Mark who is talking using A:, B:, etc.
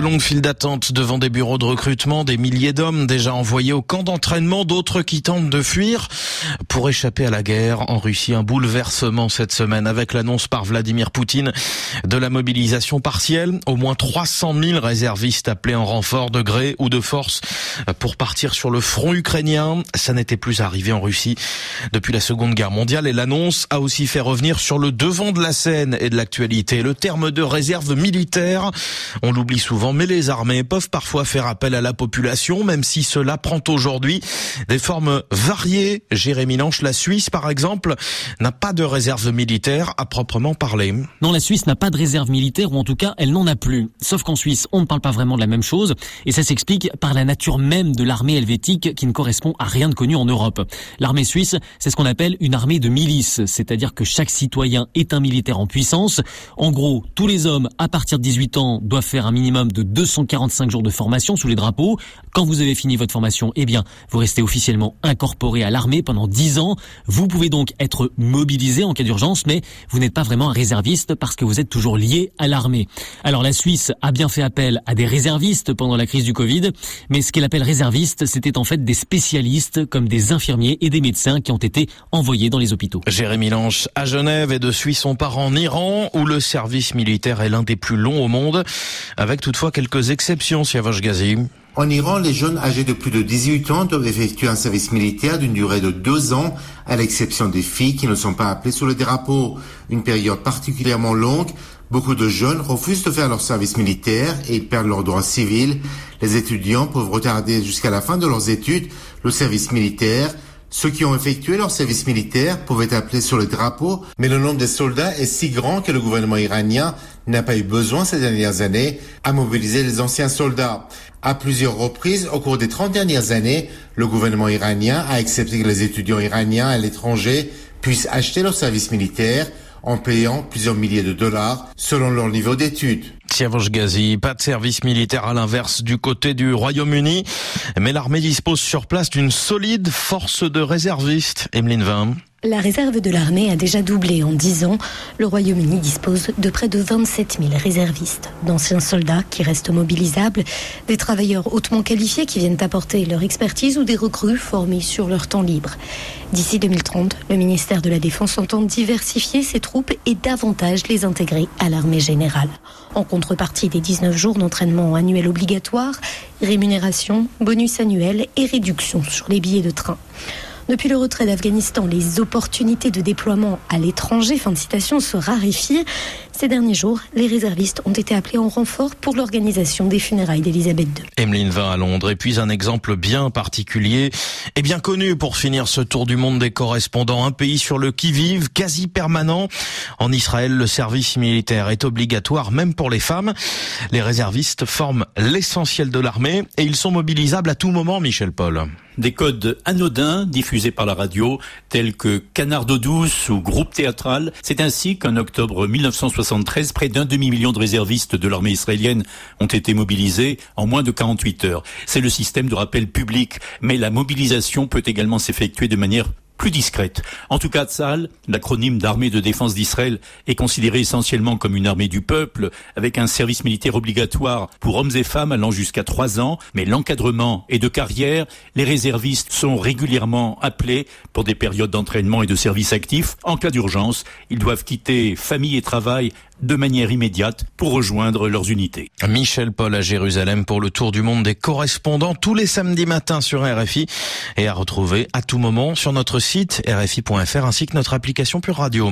A: longues files d'attente devant des bureaux de recrutement, des milliers d'hommes déjà envoyés au camp d'entraînement, d'autres qui tentent de fuir pour échapper à la guerre en Russie. Un bouleversement cette semaine avec l'annonce par Vladimir Poutine de la mobilisation partielle. Au moins 300 000 réservistes appelés en renfort de gré ou de force pour partir sur le front ukrainien. Ça n'était plus arrivé en Russie depuis la Seconde Guerre mondiale et l'annonce a aussi fait revenir sur le devant de la scène et de l'actualité le terme de réserve militaire. On l'oublie souvent, mais les armées peuvent parfois faire appel à la population, même si cela prend aujourd'hui des formes variées. Jérémy Lanche, la Suisse, par exemple, n'a pas de réserve militaire à proprement parler.
B: Non, la Suisse n'a pas de réserve militaire, ou en tout cas, elle n'en a plus. Sauf qu'en Suisse, on ne parle pas vraiment de la même chose, et ça s'explique par la nature même de l'armée helvétique qui ne correspond à rien de connu en Europe. L'armée suisse, c'est ce qu'on appelle une armée de milice, c'est-à-dire que chaque citoyen est un militaire en puissance. En gros, tous les hommes à partir de 18 ans doivent faire un minimum de 245 jours de formation sous les drapeaux. Quand vous avez fini votre formation, eh bien, vous restez officiellement incorporé à l'armée pendant 10 ans. Vous pouvez donc être mobilisé en cas d'urgence, mais vous n'êtes pas vraiment un réserviste parce que vous êtes toujours lié à l'armée. Alors la Suisse a bien fait appel à des réservistes pendant la crise du Covid, mais ce qu'elle appelle réservistes, c'était en fait des spécialistes comme des infirmiers et des médecins qui ont été envoyés dans les hôpitaux.
A: Jérémy Lange à Genève et de Suisse on part en Iran où le service militaire est l'un des plus longs au monde, avec toutefois quelques exceptions, Siavosh Ghazi.
C: En Iran, les jeunes âgés de plus de 18 ans doivent effectuer un service militaire d'une durée de deux ans, à l'exception des filles qui ne sont pas appelées sous le drapeau. Une période particulièrement longue. Beaucoup de jeunes refusent de faire leur service militaire et perdent leurs droits civils. Les étudiants peuvent retarder jusqu'à la fin de leurs études le service militaire. Ceux qui ont effectué leur service militaire pouvaient appelés sur le drapeau, mais le nombre des soldats est si grand que le gouvernement iranien n'a pas eu besoin ces dernières années à mobiliser les anciens soldats. À plusieurs reprises, au cours des 30 dernières années, le gouvernement iranien a accepté que les étudiants iraniens à l'étranger puissent acheter leur service militaire en payant plusieurs milliers de dollars selon leur niveau d'études.
A: Tiavosh Ghazi, pas de service militaire à l'inverse du côté du Royaume-Uni, mais l'armée dispose sur place d'une solide force de réservistes. Emeline Vin.
D: La réserve de l'armée a déjà doublé en 10 ans. Le Royaume-Uni dispose de près de 27 000 réservistes, d'anciens soldats qui restent mobilisables, des travailleurs hautement qualifiés qui viennent apporter leur expertise ou des recrues formés sur leur temps libre. D'ici 2030, le ministère de la Défense entend diversifier ses troupes et davantage les intégrer à l'armée générale. En contrepartie des 19 jours d'entraînement annuel obligatoire, rémunération, bonus annuel et réduction sur les billets de train. Depuis le retrait d'Afghanistan, les opportunités de déploiement à l'étranger, fin de citation, se raréfient. Ces derniers jours, les réservistes ont été appelés en renfort pour l'organisation des funérailles d'Elisabeth II.
A: Emeline va à Londres. Et puis un exemple bien particulier et bien connu pour finir ce tour du monde des correspondants. Un pays sur le qui-vive, quasi permanent. En Israël, le service militaire est obligatoire, même pour les femmes. Les réservistes forment l'essentiel de l'armée et ils sont mobilisables à tout moment, Michel Paul
E: des codes anodins diffusés par la radio, tels que Canard d'eau douce ou groupe théâtral. C'est ainsi qu'en octobre 1973, près d'un demi-million de réservistes de l'armée israélienne ont été mobilisés en moins de 48 heures. C'est le système de rappel public, mais la mobilisation peut également s'effectuer de manière plus discrète. En tout cas, Tzal, l'acronyme d'armée de défense d'Israël, est considéré essentiellement comme une armée du peuple, avec un service militaire obligatoire pour hommes et femmes allant jusqu'à trois ans, mais l'encadrement et de carrière, les réservistes sont régulièrement appelés pour des périodes d'entraînement et de service actif. En cas d'urgence, ils doivent quitter famille et travail de manière immédiate pour rejoindre leurs unités.
A: Michel Paul à Jérusalem pour le tour du monde des correspondants tous les samedis matins sur RFI et à retrouver à tout moment sur notre site rfi.fr ainsi que notre application Pure Radio.